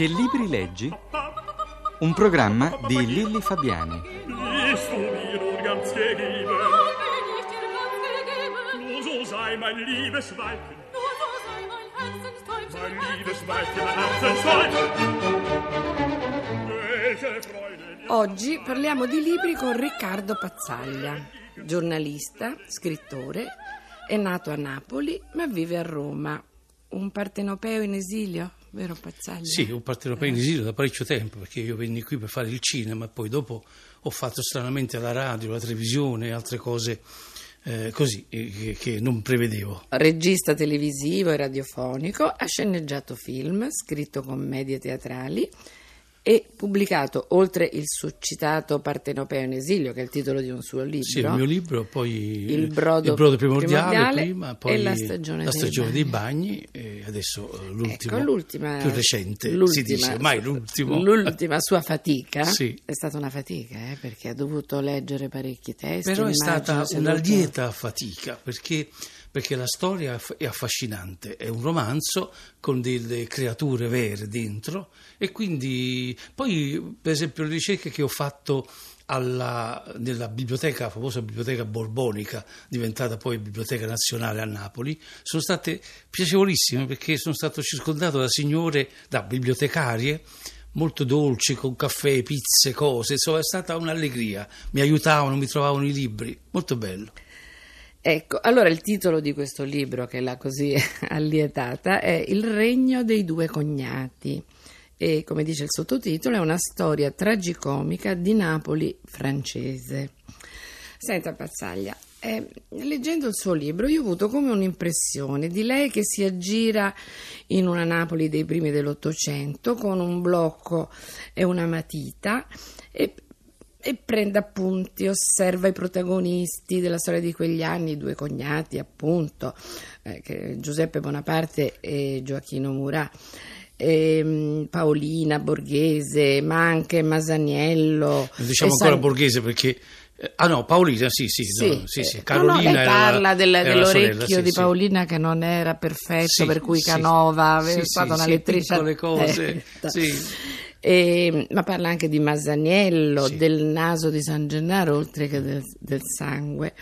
Che libri leggi? Un programma di Lilli Fabiani. Oggi parliamo di libri con Riccardo Pazzaglia, giornalista, scrittore, è nato a Napoli ma vive a Roma. Un partenopeo in esilio, vero Pazzaglia? Sì, un partenopeo in esilio da parecchio tempo perché io venni qui per fare il cinema e poi dopo ho fatto stranamente la radio, la televisione e altre cose eh, così eh, che, che non prevedevo. Regista televisivo e radiofonico, ha sceneggiato film, scritto commedie teatrali e pubblicato, oltre il suo citato Partenopeo in esilio, che è il titolo di un suo libro, Sì, il mio libro, poi Il brodo primordiale, primordiale prima, poi la stagione la dei stagione dei bagni. bagni e adesso eh, l'ultimo, Ecco, l'ultima, più recente, si l'ultima- dice, mai l'ultimo. l'ultima sua fatica Sì. è stata una fatica eh, perché ha dovuto leggere parecchi testi. Però è stata una lieta fatica perché, perché la storia è affascinante, è un romanzo con delle creature vere dentro e quindi poi per esempio le ricerche che ho fatto alla- nella biblioteca, la famosa biblioteca borbonica, diventata poi Biblioteca Nazionale a Napoli, sono state piacevolissime perché sono stato circondato da signore, da bibliotecarie molto dolci, con caffè, pizze, cose, insomma è stata un'allegria, mi aiutavano, mi trovavano i libri, molto bello. Ecco, allora il titolo di questo libro che l'ha così allietata è Il regno dei due cognati e come dice il sottotitolo è una storia tragicomica di Napoli francese. Senta Pazzaglia, eh, leggendo il suo libro io ho avuto come un'impressione di lei che si aggira in una Napoli dei primi dell'Ottocento con un blocco e una matita e e prende appunti, osserva i protagonisti della storia di quegli anni, i due cognati appunto, eh, Giuseppe Bonaparte e Gioacchino Murat, ehm, Paolina Borghese, ma anche Masaniello. Diciamo e ancora San- borghese perché... eh, ah no, Paolina, sì, sì, no, sì, sì. eh, Carolina no, no, lei parla del- dell'orecchio sorella, sì, di sì. Paolina che non era perfetto, Sì, per cui sì. Canova aveva Sì, stata sì, una sì, lettrice piccole cose, sì. E- ma parla anche di Masaniello, Sì. del naso di San Gennaro, oltre che del, del sangue,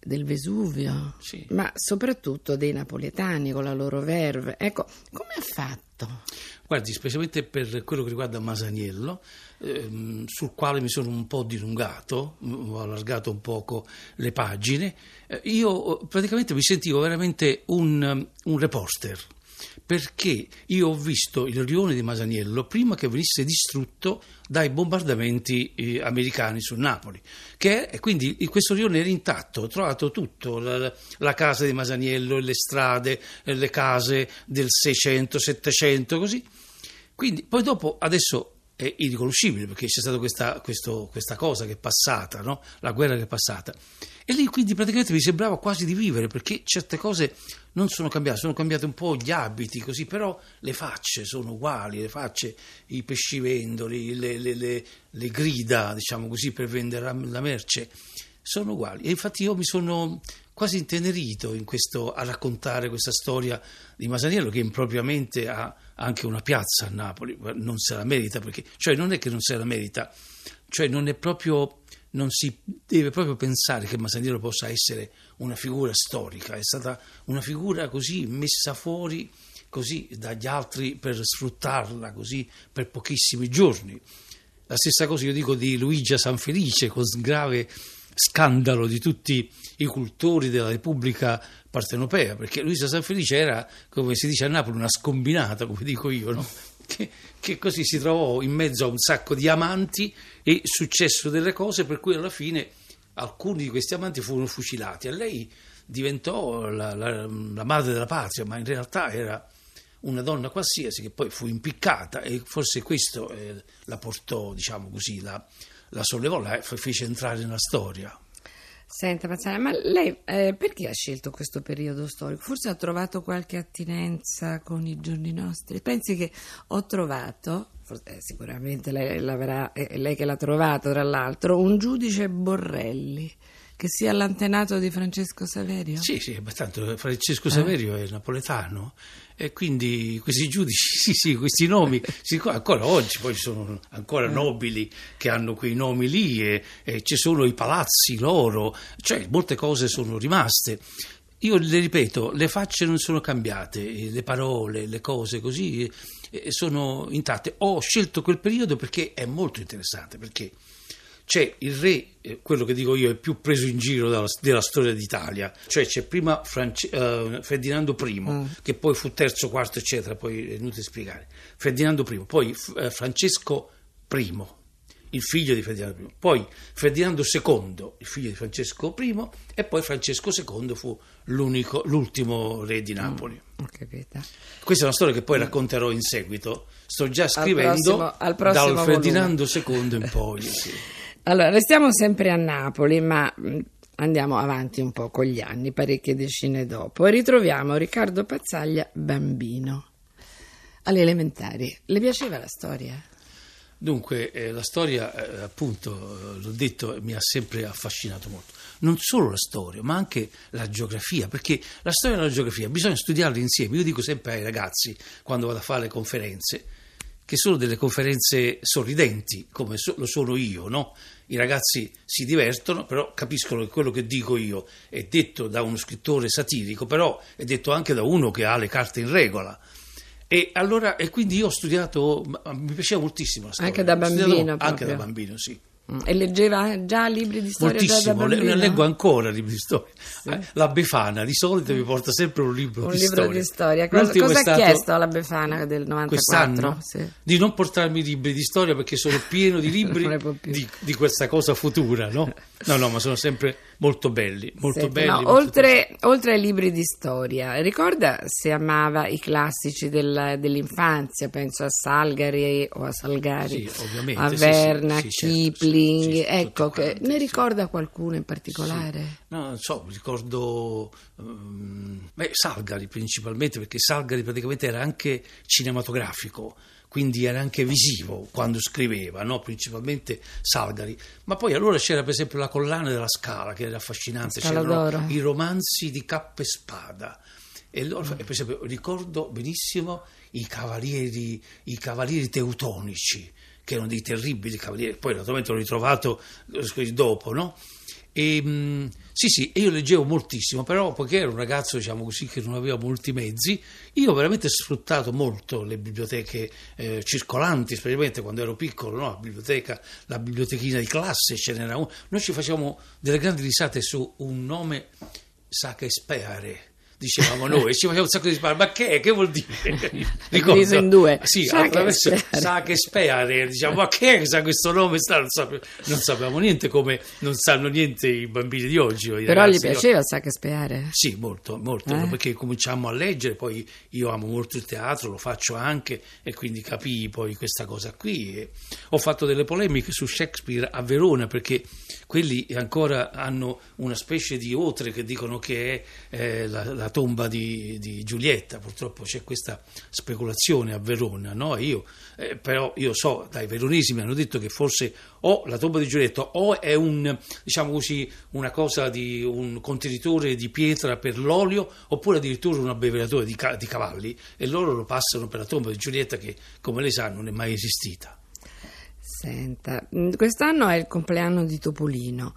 del Vesuvio, Sì. ma soprattutto dei napoletani con la loro verve. Ecco, come ha fatto? Guardi, specialmente per quello che riguarda Masaniello, ehm, sul quale mi sono un po' dilungato, ho allargato un poco le pagine, eh, io eh, praticamente mi sentivo veramente un, un reporter, perché io ho visto il rione di Masaniello prima che venisse distrutto dai bombardamenti eh, americani su Napoli, che è- quindi in questo rione era intatto, ho trovato tutto, la, la casa di Masaniello, le strade, eh, le case del 600, 700, così. Quindi, poi dopo, adesso è irriconoscibile perché c'è stata questa, questo- questa cosa che è passata, no? la guerra che è passata. E lì quindi praticamente mi sembrava quasi di vivere perché certe cose non sono cambiate, sono cambiati un po' gli abiti, così, però le facce sono uguali, le facce, i pescivendoli, le, le- le- le grida, diciamo così, per vendere la merce, sono uguali. E infatti io mi sono quasi intenerito in questo, a raccontare questa storia di Masaniello che impropriamente ha anche una piazza a Napoli, non se la merita perché, cioè non è che non se la merita, cioè non è proprio, non si deve proprio pensare che Masaniello possa essere una figura storica, è stata una figura così messa fuori così dagli altri per sfruttarla così per pochissimi giorni. La stessa cosa io dico di Luigia Sanfelice, con grave scandalo di tutti i cultori della Repubblica partenopea, perché Luisa Sanfelice era, come si dice a Napoli, una scombinata, come dico io, no? che, che così si trovò in mezzo a un sacco di amanti e successo delle cose per cui alla fine alcuni di questi amanti furono fucilati e lei diventò la, la- la madre della patria, ma in realtà era una donna qualsiasi che poi fu impiccata e forse questo eh, la portò, diciamo così, la, la sollevò, la fece entrare nella storia. Senta Pazzaglia, ma lei eh, perché ha scelto questo periodo storico? Forse ha trovato qualche attinenza con i giorni nostri? Pensi che ho trovato, forse, eh, sicuramente lei, è lei che l'ha trovato tra l'altro, un giudice Borrelli che sia l'antenato di Francesco Saverio? Sì, sì, tanto Francesco Saverio è napoletano e quindi questi giudici, sì, sì, questi nomi, sì, ancora oggi poi sono ancora nobili che hanno quei nomi lì e, e ci sono i palazzi loro, cioè molte cose sono rimaste. Io le ripeto, le facce non sono cambiate, le parole, le cose così eh, sono intatte. Ho scelto quel periodo perché è molto interessante, perché c'è il re, eh, quello che dico io, è più preso in giro dalla, della storia d'Italia, cioè c'è prima France, uh, Ferdinando I, mm. che poi fu terzo, quarto, eccetera, poi è inutile spiegare. Ferdinando I, poi uh, Francesco I, il figlio di Ferdinando I, poi Ferdinando II, il figlio di Francesco I, e poi Francesco II fu l'ultimo re di Napoli. Mm, ho capito. Questa è una storia che poi racconterò in seguito. Sto già scrivendo al prossimo, al prossimo dal Ferdinando II in poi. Sì. Allora, restiamo sempre a Napoli, ma mm, andiamo avanti un po' con gli anni, parecchie decine dopo, e ritroviamo Riccardo Pazzaglia bambino, alle elementari. Le piaceva la storia? Dunque, eh, la storia, eh, appunto, l'ho detto, mi ha sempre affascinato molto. Non solo la storia, ma anche la geografia, perché la storia e la geografia bisogna studiarle insieme. Io dico sempre ai ragazzi, quando vado a fare le conferenze, che sono delle conferenze sorridenti, come so, lo sono io, no? I ragazzi si divertono, però capiscono che quello che dico io è detto da uno scrittore satirico, però è detto anche da uno che ha le carte in regola. E, allora, e quindi io ho studiato, mi piaceva moltissimo la storia. Anche da bambino? Anche da bambino, sì. Mm. E leggeva già libri di storia Moltissimo, ne leggo ancora libri di storia. Sì. La Befana di solito mi porta sempre un libro un di libro storia. Di storia. Cosa, cosa ha chiesto alla Befana del 94? Quest'anno? Sì. Di non portarmi libri di storia perché sono pieno di libri di, di, questa cosa futura, no? No, no, ma sono sempre molto belli, molto Senti, belli. No, molto oltre, oltre, ai libri di storia, ricorda se amava i classici del, dell'infanzia, penso a Salgari o a Salgari, sì, ovviamente, a Verna, sì, sì, Kipling, ecco, che, ne ricorda qualcuno in particolare? No, non so, ricordo um, beh, Salgari principalmente, perché Salgari praticamente era anche cinematografico quindi era anche visivo quando scriveva, no? principalmente Salgari. Ma poi allora c'era per esempio la collana della Scala, che era affascinante, c'erano i romanzi di Cappa e Spada. E allora, mm. per esempio, ricordo benissimo i cavalieri, i cavalieri teutonici, che erano dei terribili cavalieri, poi naturalmente l'ho ritrovato dopo, no? E, ehm, sì, sì, io leggevo moltissimo, però poiché ero un ragazzo, diciamo così, che non aveva molti mezzi, io ho veramente sfruttato molto le biblioteche eh, circolanti, specialmente quando ero piccolo, no? la biblioteca, la bibliotechina di classe, ce n'era uno. Noi ci facevamo delle grandi risate su un nome Sacre Speare dicevamo noi, ci faceva un sacco di sparo, ma che, che vuol dire? Diviso in due. Sì, sa attraverso sa che speare, diciamo, ma che sa questo nome? Non, sape, non, sapevamo niente come non sanno niente i bambini di oggi. Però ragazzi. gli piaceva sa che speare? Sì, molto, molto, eh? perché cominciamo a leggere, poi io amo molto il teatro, lo faccio anche e quindi capii poi questa cosa qui. E ho fatto delle polemiche su Shakespeare a Verona perché quelli ancora hanno una specie di otre che dicono che è eh, la, la, tomba di, di, Giulietta, purtroppo c'è questa speculazione a Verona, no? io, eh, però io so, dai veronesi mi hanno detto che forse o la tomba di Giulietta o è un, diciamo così, una cosa di un contenitore di pietra per l'olio oppure addirittura un abbeveratore di, di cavalli e loro lo passano per la tomba di Giulietta che come lei sa non è mai esistita. Senta, mm, quest'anno è il compleanno di Topolino.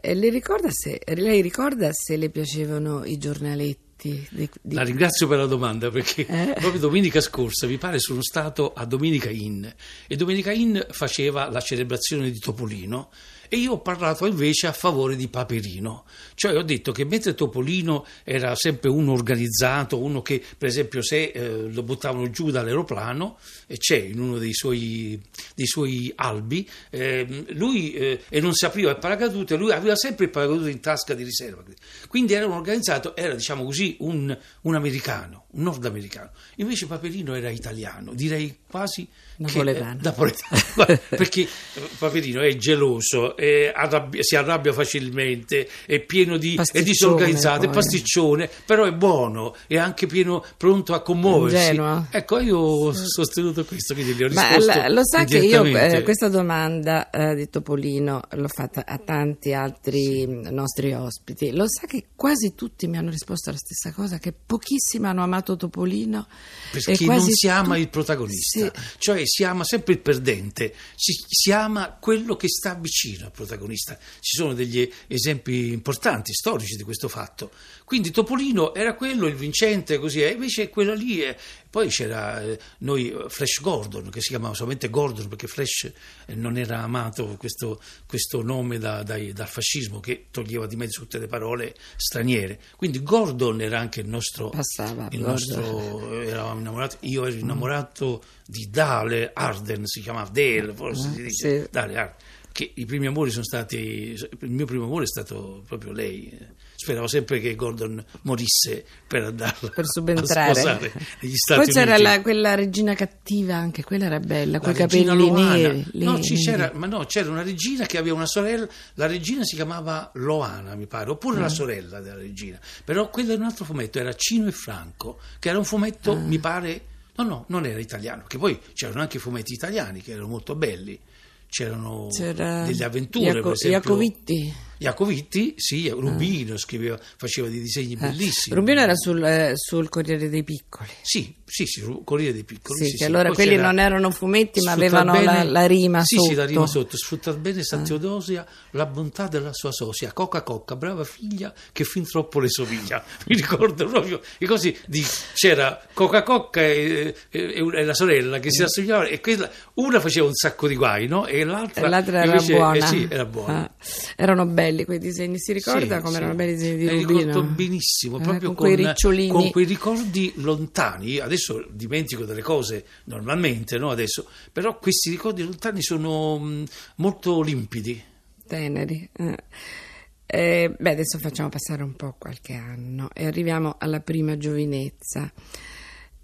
E le ricorda se, lei ricorda se le piacevano i giornaletti? Di, di... La ringrazio per la domanda perché eh? proprio domenica scorsa, mi pare, sono stato a Domenica Inn e Domenica Inn faceva la celebrazione di Topolino e io ho parlato invece a favore di Paperino, cioè ho detto che mentre Topolino era sempre uno organizzato, uno che per esempio se eh, lo buttavano giù dall'aeroplano, e c'è in uno dei suoi, dei suoi albi, eh, lui eh, e non si apriva il paracadute, lui aveva sempre il paracadute in tasca di riserva, quindi era un organizzato, era diciamo così un, un americano, un nordamericano, invece Paperino era italiano, direi quasi Napoletano. Perché eh, Paperino è geloso, è arrabbia- si arrabbia facilmente, è pieno di è Pasticcione, disorganizzato, è poi. pasticcione, però è buono, è anche pieno, pronto a commuoversi. Ingenuo. Ecco, io ho sostenuto questo, quindi gli ho Ma risposto la- lo sa che io eh, questa domanda eh, di Topolino l'ho fatta a tanti altri nostri ospiti. Lo sa che quasi tutti mi hanno risposto la stessa cosa, che pochissimi hanno amato Topolino. Perché non si ama tu- il protagonista, Sì. cioè si ama sempre il perdente, si, si ama quello che sta vicino al protagonista. Ci sono degli esempi importanti, storici di questo fatto. Quindi Topolino era quello, il vincente, così, e invece quella lì è... Poi c'era eh, noi eh, Flash Gordon, che si chiamava solamente Gordon perché Flash eh, non era amato questo, questo nome da- dai- dal fascismo che toglieva di mezzo tutte le parole straniere. Quindi Gordon era anche il nostro... Passava, il nostro eravamo innamorati, io ero innamorato di Dale Arden, si chiamava Dale, forse si dice, Mm. sì. Dale Arden, che i primi amori sono stati, il mio primo amore è stato proprio lei. Speravo sempre che Gordon morisse per andarla per subentrare. negli Stati Poi c'era la- quella regina cattiva, anche quella era bella, La con i capelli neri. No, c'era, ma no, c'era una regina che aveva una sorella, la regina si chiamava Loana, mi pare, oppure Mm. la sorella della regina. Però quello era un altro fumetto, era Cino e Franco, che era un fumetto, Ah. mi pare, no, no, non era italiano, che poi c'erano anche fumetti italiani che erano molto belli. C'erano C'era delle avventure, Iaco- per esempio. Iacovitti. Iacovitti, sì, Rubino scriveva, faceva dei disegni Ah. bellissimi. Rubino era sul, eh, sul Corriere dei Piccoli. Sì, sì, sì, Corriere dei Piccoli. Sì, sì, sì. allora Poi quelli non erano fumetti, ma avevano la, bene- la rima sì, sotto. Sì, la rima sotto. Sfruttar bene San Teodosia, la bontà della sua sosia. Coca Cocca, brava figlia, che fin troppo le somiglia. Mi ricordo proprio e così di- c'era Coca Cocca e, e- e la sorella che si assomigliavano e quella, una faceva un sacco di guai, no? E l'altra, E l'altra era invece, eh, buona. sì, era buona. Ah, erano belli quei disegni. Si ricorda Sì, come sì. erano belli i disegni di Rubino? ricordo benissimo, Eh, proprio con con, quei ricciolini. con quei ricordi lontani. Adesso dimentico delle cose normalmente, no? Adesso, però questi ricordi lontani sono mh, molto limpidi. teneri. eh. Eh, beh, adesso facciamo passare un po' qualche anno e arriviamo alla prima giovinezza.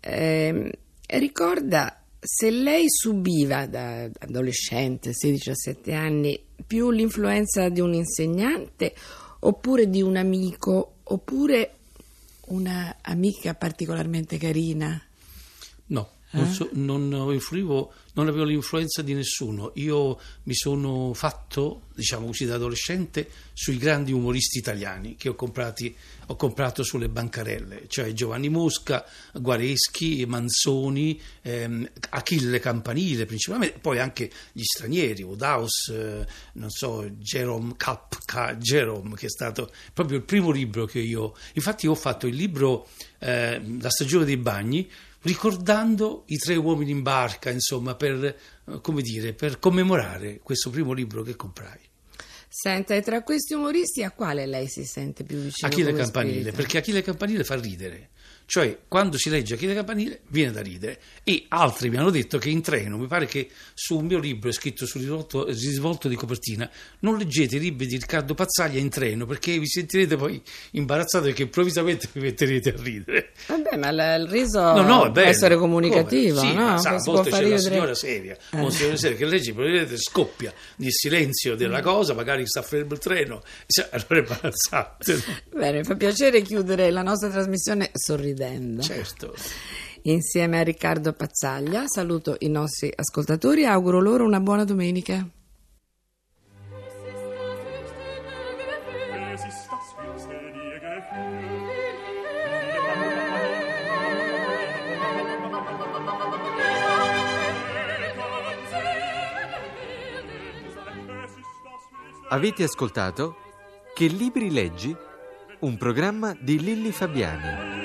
Ehm, ricorda se lei subiva da adolescente, 16-17 anni, più l'influenza di un insegnante oppure di un amico oppure una amica particolarmente carina? No, Eh? non, so- non influivo, non avevo l'influenza di nessuno. Io mi sono fatto, diciamo così, da adolescente sui grandi umoristi italiani che ho, comprati, ho comprato sulle bancarelle, cioè Giovanni Mosca, Guareschi, Manzoni, ehm, Achille Campanile principalmente, poi anche gli stranieri, Wodaus, eh, non so, Jerome Kapka, Jerome, che è stato proprio il primo libro che io... Infatti ho fatto il libro eh, La stagione dei bagni, ricordando i tre uomini in barca, insomma, per, eh, come dire, per commemorare questo primo libro che comprai. Senta, e tra questi umoristi a quale lei si sente più vicino? Achille Campanile, spirito? perché Achille Campanile fa ridere. Cioè, quando si legge Achille Campanile viene da ridere. E altri mi hanno detto che in treno, mi pare che su un mio libro è scritto sul risvolto, risvolto di copertina, non leggete i libri di Riccardo Pazzaglia in treno perché vi sentirete poi imbarazzati perché improvvisamente vi metterete a ridere. Vabbè, ma la- il riso No, no, è può essere comunicativo, Come? Sì, no? ma sa, a volte c'è la signora seria, Eh. una signora seria che legge, probabilmente scoppia nel silenzio della cosa, magari sta fermo il treno, cioè, allora è imbarazzante. Bene, fa piacere chiudere la nostra trasmissione sorridendo. Certo. Insieme a Riccardo Pazzaglia saluto i nostri ascoltatori e auguro loro una buona domenica. Avete ascoltato Che libri leggi? Un programma di Lilli Fabiani.